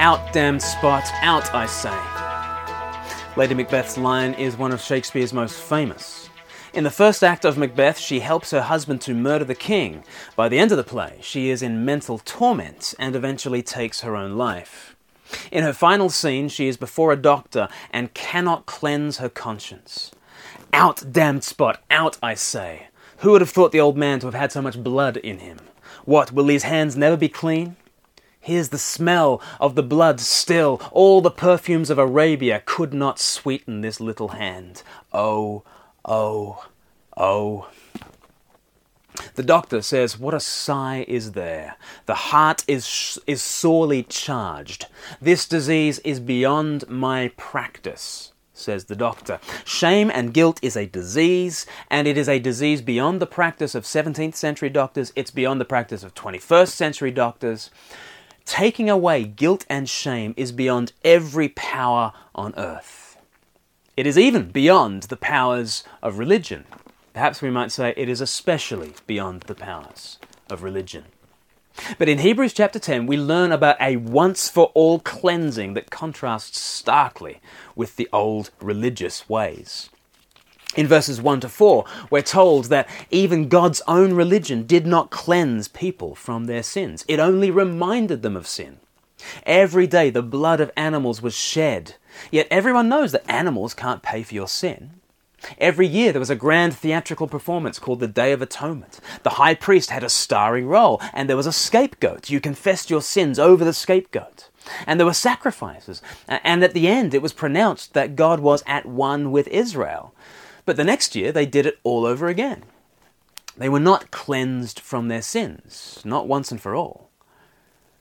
Out, damned spot, out, I say. Lady Macbeth's line is one of Shakespeare's most famous. In the first act of Macbeth, she helps her husband to murder the king. By the end of the play, she is in mental torment and eventually takes her own life. In her final scene, she is before a doctor and cannot cleanse her conscience. Out, damned spot, out, I say. Who would have thought the old man to have had so much blood in him? What, will these hands never be clean? Here's the smell of the blood still. All the perfumes of Arabia could not sweeten this little hand. Oh, oh, oh. The doctor says, What a sigh is there! The heart is, is sorely charged. This disease is beyond my practice, says the doctor. Shame and guilt is a disease, and it is a disease beyond the practice of 17th century doctors, it's beyond the practice of 21st century doctors. Taking away guilt and shame is beyond every power on earth. It is even beyond the powers of religion. Perhaps we might say it is especially beyond the powers of religion. But in Hebrews chapter 10, we learn about a once for all cleansing that contrasts starkly with the old religious ways. In verses 1 to 4, we're told that even God's own religion did not cleanse people from their sins, it only reminded them of sin. Every day the blood of animals was shed, yet everyone knows that animals can't pay for your sin. Every year there was a grand theatrical performance called the Day of Atonement. The high priest had a starring role, and there was a scapegoat. You confessed your sins over the scapegoat. And there were sacrifices. And at the end, it was pronounced that God was at one with Israel. But the next year, they did it all over again. They were not cleansed from their sins, not once and for all.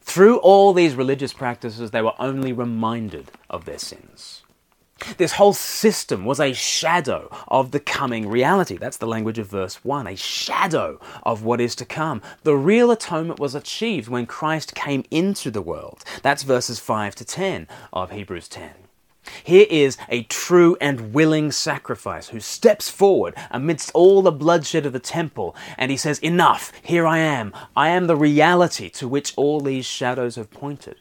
Through all these religious practices, they were only reminded of their sins. This whole system was a shadow of the coming reality. That's the language of verse 1, a shadow of what is to come. The real atonement was achieved when Christ came into the world. That's verses 5 to 10 of Hebrews 10. Here is a true and willing sacrifice who steps forward amidst all the bloodshed of the temple and he says, Enough, here I am. I am the reality to which all these shadows have pointed.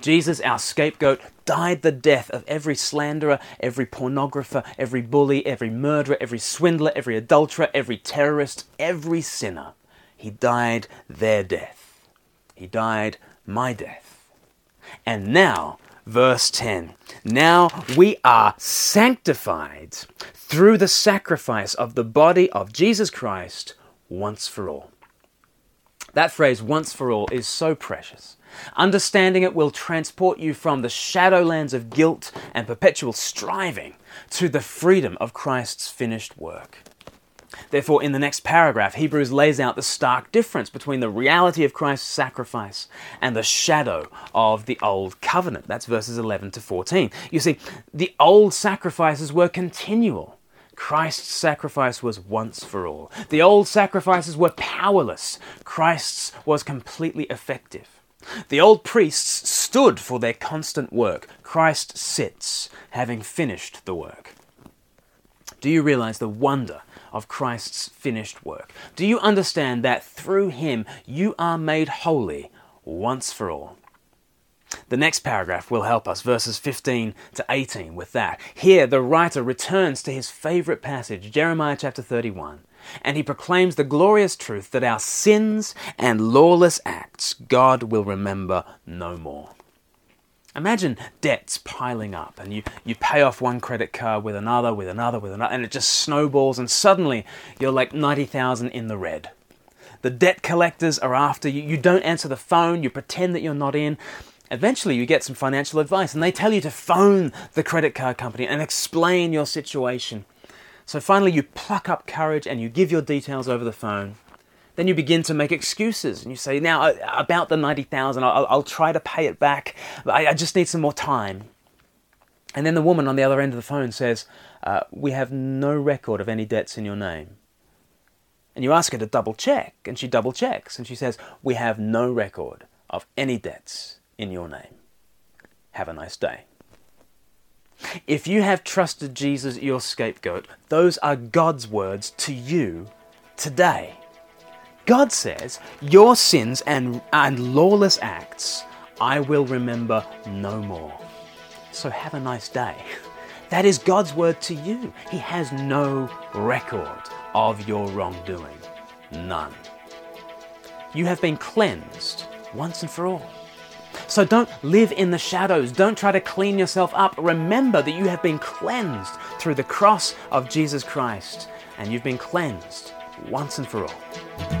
Jesus, our scapegoat, died the death of every slanderer, every pornographer, every bully, every murderer, every swindler, every adulterer, every terrorist, every sinner. He died their death. He died my death. And now, verse 10 now we are sanctified through the sacrifice of the body of Jesus Christ once for all. That phrase, once for all, is so precious. Understanding it will transport you from the shadowlands of guilt and perpetual striving to the freedom of Christ's finished work. Therefore, in the next paragraph, Hebrews lays out the stark difference between the reality of Christ's sacrifice and the shadow of the old covenant. That's verses 11 to 14. You see, the old sacrifices were continual. Christ's sacrifice was once for all. The old sacrifices were powerless. Christ's was completely effective. The old priests stood for their constant work. Christ sits, having finished the work. Do you realize the wonder of Christ's finished work? Do you understand that through him you are made holy once for all? The next paragraph will help us, verses 15 to 18, with that. Here, the writer returns to his favorite passage, Jeremiah chapter 31, and he proclaims the glorious truth that our sins and lawless acts God will remember no more. Imagine debts piling up, and you, you pay off one credit card with another, with another, with another, and it just snowballs, and suddenly you're like 90,000 in the red. The debt collectors are after you. You don't answer the phone, you pretend that you're not in. Eventually, you get some financial advice, and they tell you to phone the credit card company and explain your situation. So finally, you pluck up courage and you give your details over the phone. Then you begin to make excuses and you say, Now, uh, about the 90,000, I'll, I'll try to pay it back. I, I just need some more time. And then the woman on the other end of the phone says, uh, We have no record of any debts in your name. And you ask her to double check, and she double checks, and she says, We have no record of any debts in your name. Have a nice day. If you have trusted Jesus, your scapegoat, those are God's words to you today. God says, Your sins and, and lawless acts I will remember no more. So have a nice day. That is God's word to you. He has no record of your wrongdoing. None. You have been cleansed once and for all. So don't live in the shadows. Don't try to clean yourself up. Remember that you have been cleansed through the cross of Jesus Christ, and you've been cleansed once and for all.